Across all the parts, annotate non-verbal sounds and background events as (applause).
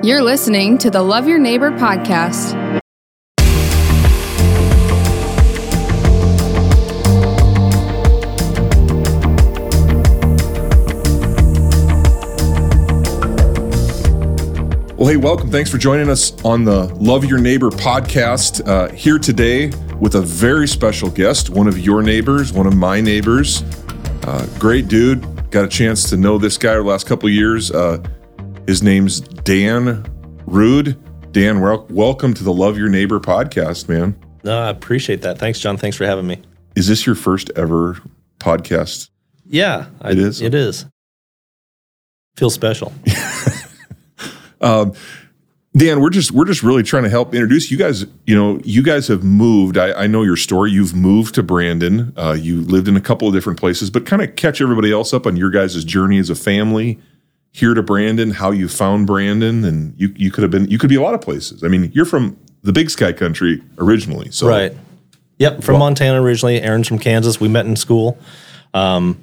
You're listening to the Love Your Neighbor podcast. Well, hey, welcome. Thanks for joining us on the Love Your Neighbor podcast. Uh, here today with a very special guest, one of your neighbors, one of my neighbors. Uh, great dude. Got a chance to know this guy over the last couple years. Uh, his name's Dan Rude. Dan, welcome to the Love Your Neighbor podcast, man. No, I appreciate that. Thanks, John. Thanks for having me. Is this your first ever podcast? Yeah, I, It is? It is. Feels special. (laughs) Um, Dan, we're just we're just really trying to help introduce you guys. You know, you guys have moved. I, I know your story. You've moved to Brandon. Uh, you lived in a couple of different places, but kind of catch everybody else up on your guys' journey as a family here to Brandon. How you found Brandon, and you you could have been you could be a lot of places. I mean, you're from the Big Sky Country originally, so Right. Yep. From Montana originally. Erin's from Kansas. We met in school. Um,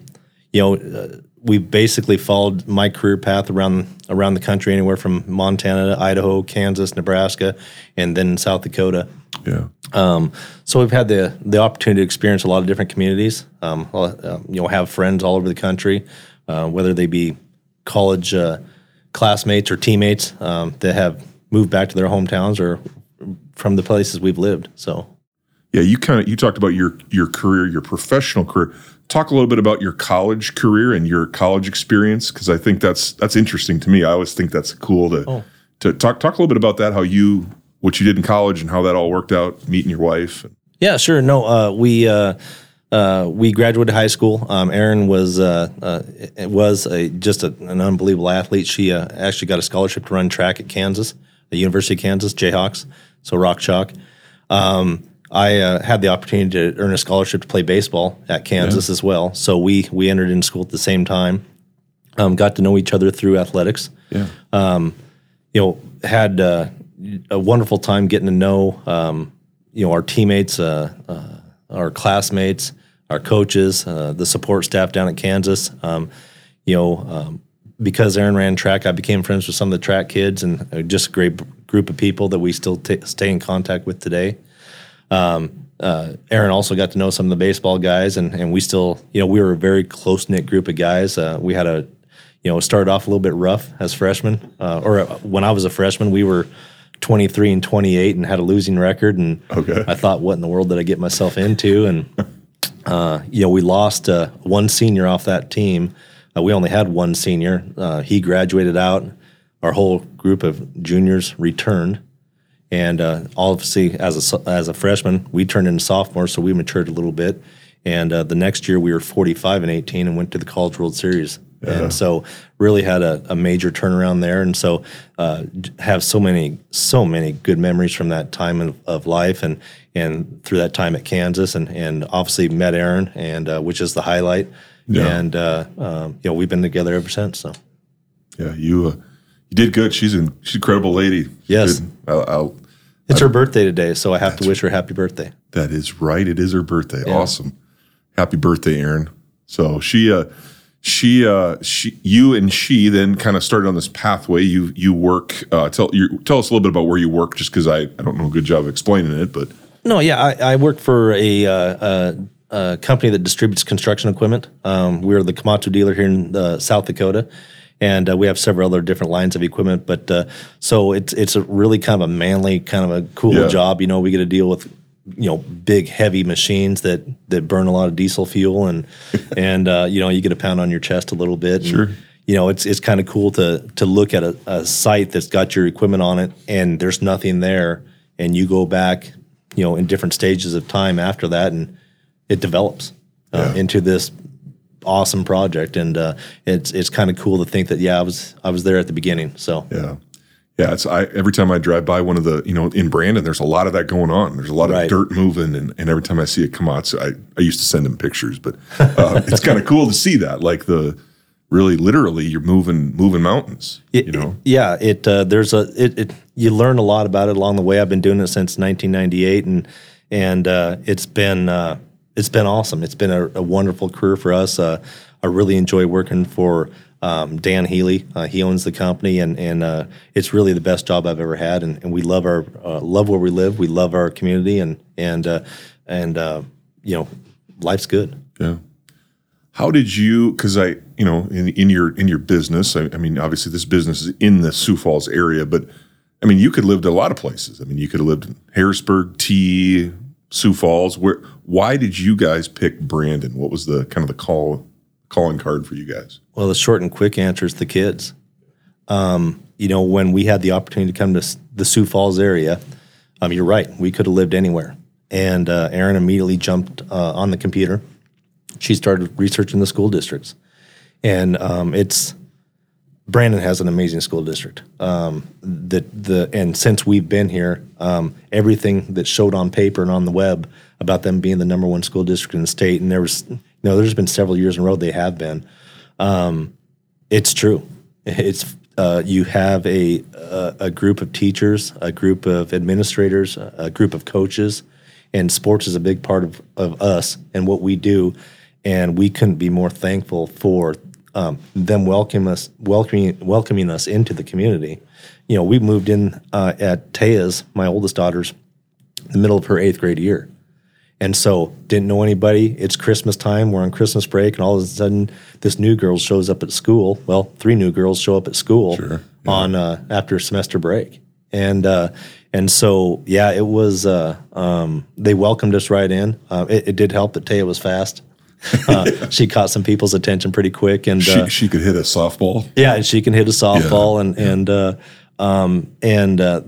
you know, uh, we basically followed my career path around around the country, anywhere from Montana, Idaho, Kansas, Nebraska, and then South Dakota. Yeah, Um, so we've had the the opportunity to experience a lot of different communities. Um, uh, you know, have friends all over the country, uh, whether they be college uh, classmates or teammates um, that have moved back to their hometowns or from the places we've lived. So yeah. You kind of you talked about your your career, your professional career. Talk a little bit about your college career and your college experience because I think that's that's interesting to me. I always think that's cool to Oh. to talk talk a little bit about that. How you what you did in college and how that all worked out. Meeting your wife. Yeah, sure. No, uh, we uh, uh, we graduated high school. Um, Erin was uh, uh, was a, just a, an unbelievable athlete. She uh, actually got a scholarship to run track at Kansas, the University of Kansas Jayhawks, so Rock Chalk. Um, I uh, had the opportunity to earn a scholarship to play baseball at Kansas as well. So we we entered in school at the same time. Um, got to know each other through athletics Yeah. you know, had uh, a wonderful time getting to know, um, you know, our teammates, uh, uh, our classmates, our coaches, uh, the support staff down at Kansas. Um, you know, um, because Erin ran track, I became friends with some of the track kids and uh, just a great group of people that we still t- stay in contact with today. Um, uh, Erin also got to know some of the baseball guys, and, and we still, you know, we were a very close knit group of guys. Uh, we had a, you know, started off a little bit rough as freshmen, uh, or uh, when I was a freshman, we were 23 and 28 and had a losing record. And Okay. I thought, what in the world did I get myself into? And, (laughs) uh, you know, we lost uh, one senior off that team. Uh, we only had one senior. Uh, he graduated out. Our whole group of juniors returned. And uh, obviously, as a as a freshman, we turned into sophomores, so we matured a little bit. And uh, the next year, we were 45 and 18 and went to the College World Series. And so, really had a, a major turnaround there. And so, uh, have so many so many good memories from that time of, of life, and and through that time at Kansas, and and obviously met Erin, and uh, which is the highlight. Yeah. And uh, um, you know, we've been together ever since. So. Yeah. You uh, you did good. She's an she's a credible lady. Yes. I'll, I'll, It's her birthday today, so I have to wish her happy birthday. that is right. It is her birthday. Awesome. Happy birthday, Erin. So she uh she uh she you and she then kind of started on this pathway. You you work uh tell you tell us a little bit about where you work just because I, I don't know a good job of explaining it, but No, yeah, I, I work for a, uh, uh, a company that distributes construction equipment. Um, we're the Komatsu dealer here in uh, South Dakota, and uh, we have several other different lines of equipment. But uh, so it's it's a really kind of a manly, kind of a cool Yeah. job. You know, we get to deal with you know big, heavy machines that that burn a lot of diesel fuel, and (laughs) and uh, you know you get a pound on your chest a little bit. and, Sure. you know, it's it's kind of cool to to look at a, a site that's got your equipment on it, and there's nothing there, and you go back, you know, in different stages of time after that, and it develops uh, Yeah. into this awesome project, and uh, it's it's kind of cool to think that yeah, I was I was there at the beginning, so yeah. Yeah, it's I every time I drive by one of the, you know, in Brandon, there's a lot of that going on. There's a lot of dirt moving, and, and every time I see a Komatsu, I, I used to send him pictures, but uh, it's kind of cool to see that. Like the really literally you're moving moving mountains. It- you know? yeah, it uh, there's a it, it you learn a lot about it along the way. I've been doing it since 1998, and and uh, it's been uh, it's been awesome. It's been a, a wonderful career for us. Uh, I really enjoy working for um, Dan Healy. Uh, he owns the company, and and uh, it's really the best job I've ever had. And, and we love our uh, love where we live. We love our community, and and uh, and uh, you know, life's good. Yeah. How did you? Because I, you know, in in your in your business, I, I, mean, obviously this business is in the Sioux Falls area, but I mean, you could have lived a lot of places. I mean, you could have lived in Harrisburg, Tea, Sioux Falls. Where? Why did you guys pick Brandon? What was the kind of the call calling card for you guys? Well, the short and quick answer is the kids. Um, you know, when we had the opportunity to come to the Sioux Falls area, um, you're right. We could have lived anywhere. And uh, Erin immediately jumped uh, on the computer she started researching the school districts, and um, it's Brandon has an amazing school district. Um, the the and since we've been here, um, everything that showed on paper and on the web about them being the number one school district in the state, and there was know there's been several years in a row they have been. Um, it's true. It's uh, you have a, a, a group of teachers, a group of administrators, a group of coaches, and sports is a big part of, of us and what we do and we couldn't be more thankful for um, them welcoming us, welcoming welcoming us into the community. You know, we moved in uh, at Taya's, my oldest daughter's, the middle of her eighth grade year, and so didn't know anybody. It's Christmas time. We're on Christmas break, and all of a sudden, this new girl shows up at school. Well, three new girls show up at school sure, yeah. on uh, after semester break, and uh, and so yeah, it was. Uh, um, they welcomed us right in. Uh, it, it, did help that Taya was fast. (laughs) Uh, she caught some people's attention pretty quick, and she, uh, she could hit a softball. Yeah, and she can hit a softball, yeah. and yeah. and uh, um, and uh,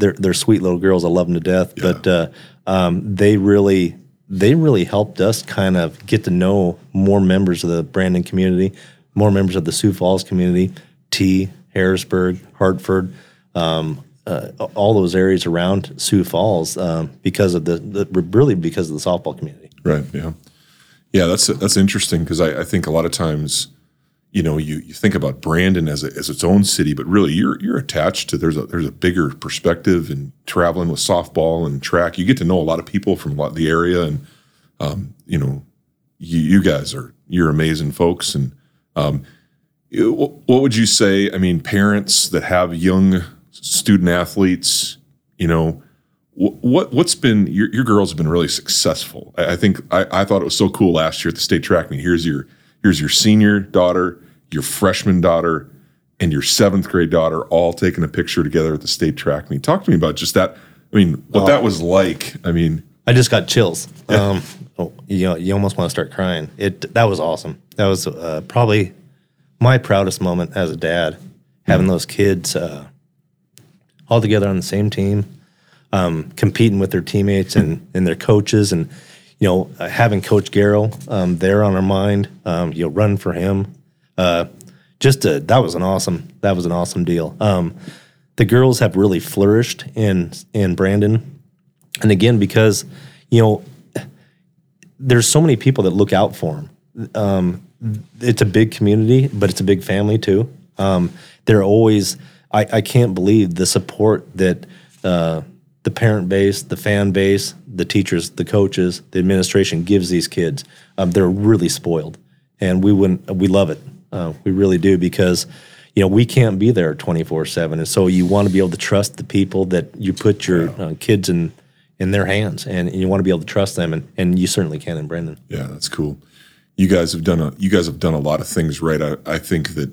they're they're sweet little girls. I love them to death, but uh, um, they really they really helped us kind of get to know more members of the Brandon community, more members of the Sioux Falls community, Tea, Harrisburg, Hartford. Um, uh, all those areas around Sioux Falls um, because of the, the, really because of the softball community. Right. Yeah. Yeah, that's that's interesting because I, I, think a lot of times, you know, you, you think about Brandon as a, as its own city, but really you're you're attached to there's a there's a bigger perspective in traveling with softball and track. You get to know a lot of people from lot the area, and um, you know, you, you guys are you're amazing folks. And um, what would you say? I mean, parents that have young student athletes, you know what what's been your, your girls have been really successful. I, I think I, I, thought it was so cool last year at the state track meet. Here's your here's your senior daughter, your freshman daughter, and your seventh grade daughter all taking a picture together at the state track meet. Talk to me about just that. I mean, what oh, that was like. I mean, I just got chills. Yeah. Um, oh, you know, you almost want to start crying. It that was awesome. That was uh, probably my proudest moment as a dad, having mm-hmm. those kids uh, all together on the same team um, competing with their teammates and, and their coaches and you know uh, having coach garrow um, there on our mind um, you know run for him uh, just a, that was an awesome that was an awesome deal. Um, the girls have really flourished in in brandon. And again because you know there's so many people that look out for them um, it's a big community but it's a big family too. Um, they're always I, I can't believe the support that uh, the parent base, the fan base, the teachers, the coaches, the administration gives these kids. Um, they're really spoiled, and we wouldn't. We love it. Uh, we really do because you know we can't be there twenty four seven, and so you want to be able to trust the people that you put your yeah. uh, kids in in their hands, and you want to be able to trust them, and, and you certainly can in Brandon. Yeah, that's cool. You guys have done a you guys have done a lot of things right. I, I think that.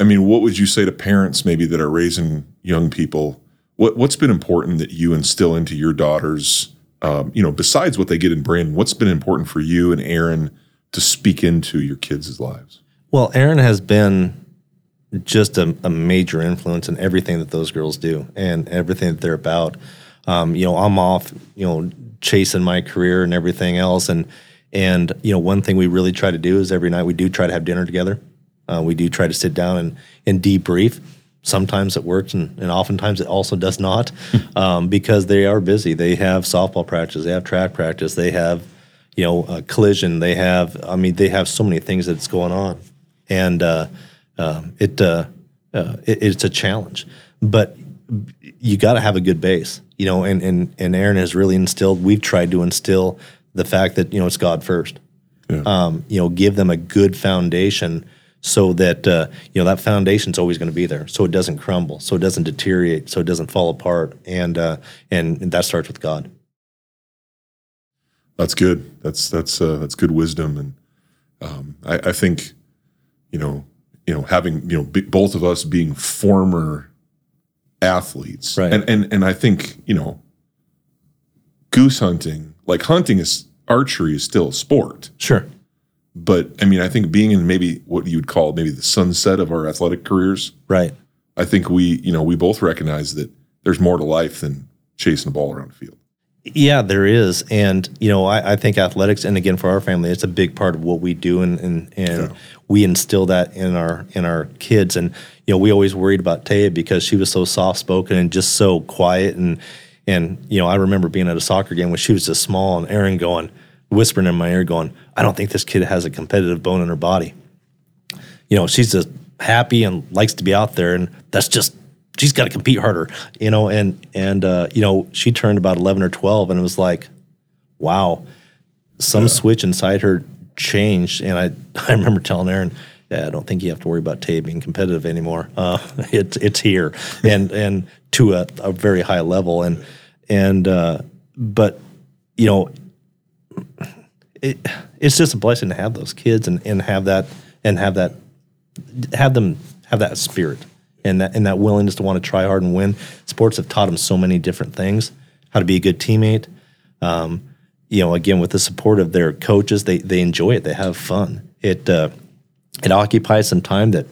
I mean, what would you say to parents maybe that are raising young people? What what's been important that you instill into your daughters? Um, you know, besides what they get in Brandon, what's been important for you and Erin to speak into your kids' lives? Well, Erin has been just a, a, major influence in everything that those girls do and everything that they're about. Um, you know, I'm off, you know, chasing my career and everything else, and and you know, one thing we really try to do is every night we do try to have dinner together. Uh, we do try to sit down and and debrief sometimes it works and, and oftentimes it also does not (laughs) um, because they are busy. They have softball practice they have track practice they have you know a collision they have i mean they have so many things that's going on. And uh, uh, it, uh, uh, it, it's a challenge. But you got to have a good base you know and, and and aaron has really instilled we've tried to instill the fact that you know it's god first. Yeah. um, you know give them a good foundation so that uh, you know that foundation's always going to be there, so it doesn't crumble, so it doesn't deteriorate, so it doesn't fall apart, and uh, and, and that starts with God. That's good. That's that's uh, that's good wisdom, and um, I, I think you know you know having you know b- both of us being former athletes, Right. and and and I think you know goose hunting, like hunting is archery is still a sport, Sure. But I mean I think being in maybe what you would call maybe the sunset of our athletic careers, Right. I think we you know we both recognize that there's more to life than chasing a ball around the field. Yeah, there is, and you know, I, I think athletics, and again for our family, it's a big part of what we do, and and, and Yeah. we instill that in our in our kids, and you know, we always worried about Taya because she was so soft spoken and just so quiet, and and you know, I remember being at a soccer game when she was just small, and Erin going, whispering in my ear, going, "I don't think this kid has a competitive bone in her body." you know, she's just happy and likes to be out there, and that's just she's got to compete harder, you know. And and uh, you know, she turned about eleven or twelve, and it was like, wow, some switch inside her changed, and I (laughs) I remember telling Erin. Yeah, I don't think you have to worry about Tay being competitive anymore. Uh, (laughs) it's it's here, and and to a, a very high level, and and uh, but you know, it, it's just a blessing to have those kids and, and have that and have that have them have that spirit and that and that willingness to want to try hard and win. Sports have taught them so many different things: how to be a good teammate. Um, you know, again with the support of their coaches, they they enjoy it. They have fun. It uh, it occupies some time that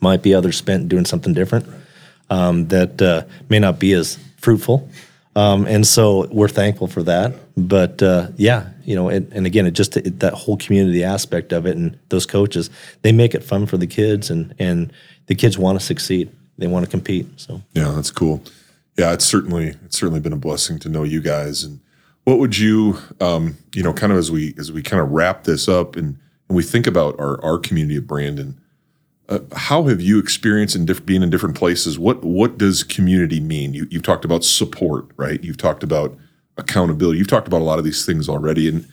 might be others spent doing something different um, that uh, may not be as fruitful. Um, and so we're thankful for that. But uh, yeah, you know, and, again, it just it, that whole community aspect of it, and those coaches, they make it fun for the kids, and and the kids want to succeed. They want to compete. So Yeah, that's cool. Yeah, it's certainly it's certainly been a blessing to know you guys. And what would you, um, you know, kind of as we as we kind of wrap this up and and we think about our our community of Brandon, uh, how have you experienced in diff- being in different places? What what does community mean? You you've talked about support, right? You've talked about accountability. You've talked about a lot of these things already, and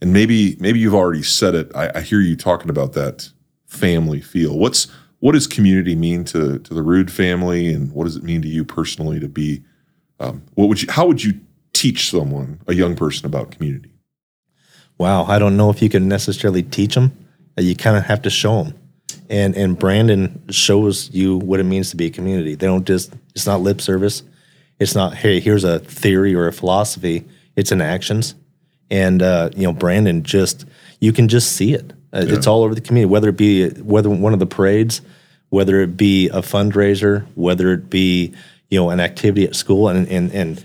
and maybe maybe you've already said it. I, I hear you talking about that family feel. What's what does community mean to to the Rude family, and what does it mean to you personally to be? Um, what would you? How would you teach someone, a young person, about community? wow, I don't know if you can necessarily teach them. You kind of have to show them. And and Brandon shows you what it means to be a community. They don't just it's not lip service. It's not hey here's a theory or a philosophy. It's in actions. And uh, you know Brandon just you can just see it. Uh, It's all over the community. Whether it be whether one of the parades, whether it be a fundraiser, whether it be you know an activity at school, and and and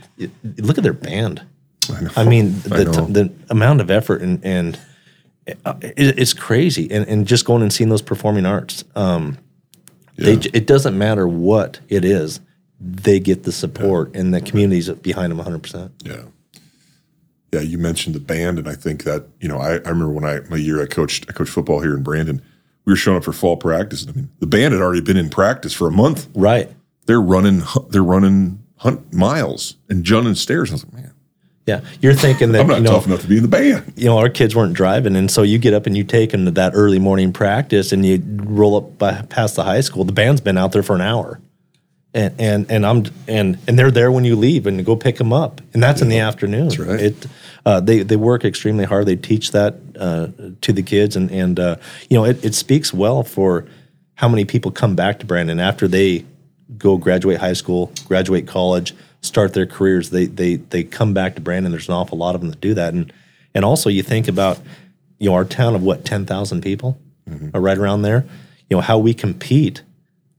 look at their band. I, mean, (laughs) I the, know. the amount of effort and, and it, it's crazy. And, and just going and seeing those performing arts, um, Yeah. j- it doesn't matter what it is, they get the support and the community's behind them 100%. Yeah. Yeah, you mentioned the band, and I think that you know I, I remember when I my year I coached I coached football here in Brandon. We were showing up for fall practice. and I mean, the band had already been in practice for a month. Right. They're running they're running hunt miles and running stairs. I was like, man, Yeah. You're thinking that, I'm not you know, tough enough to be in the band. you know, our kids weren't driving, and so you get up and you take them to that early morning practice, and you roll up by, past the high school. The band's been out there for an hour, and and and I'm and and they're there when you leave, and you go pick them up, and that's in the afternoon. That's right. It uh, they they work extremely hard. They teach that uh, to the kids, and and uh, you know it, it speaks well for how many people come back to Brandon after they go graduate high school, graduate college, start their careers. They they they come back to Brandon. There's an awful lot of them that do that, and and also you think about you know our town of what ten thousand people, uh, right around there. You know how we compete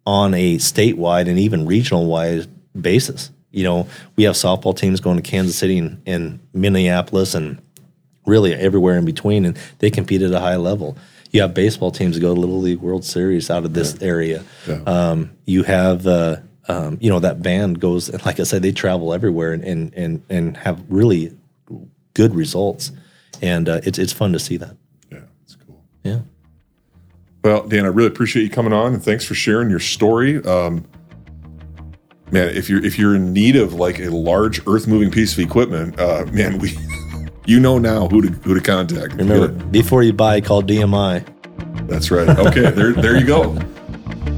on a statewide and even regional wide basis. You know we have softball teams going to Kansas City and, and Minneapolis and really everywhere in between, and they compete at a high level. You have baseball teams that go to Little League World Series out of this area. Yeah. Um, you have, uh, um, you know, that band goes, and like I said, they travel everywhere and and and, and have really good results, and uh, it's it's fun to see that. Yeah, it's cool. Yeah. Well, Dan, I really appreciate you coming on and thanks for sharing your story. Um, man, if you're if you're in need of like a large earth moving piece of equipment, uh, man, we (laughs) you know now who to who to contact. Remember, before you buy, call DMI. That's right. Okay, there, there you go.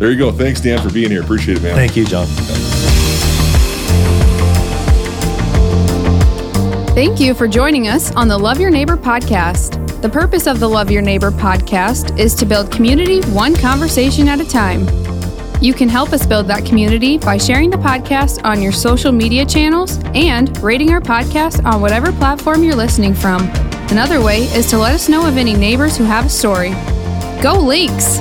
There you go. Thanks, Dan, for being here. Appreciate it, man. Thank you, John. Thank you for joining us on the Love Your Neighbor podcast. The purpose of the Love Your Neighbor podcast is to build community one conversation at a time. You can help us build that community by sharing the podcast on your social media channels and rating our podcast on whatever platform you're listening from. Another way is to let us know of any neighbors who have a story. Go Lynx!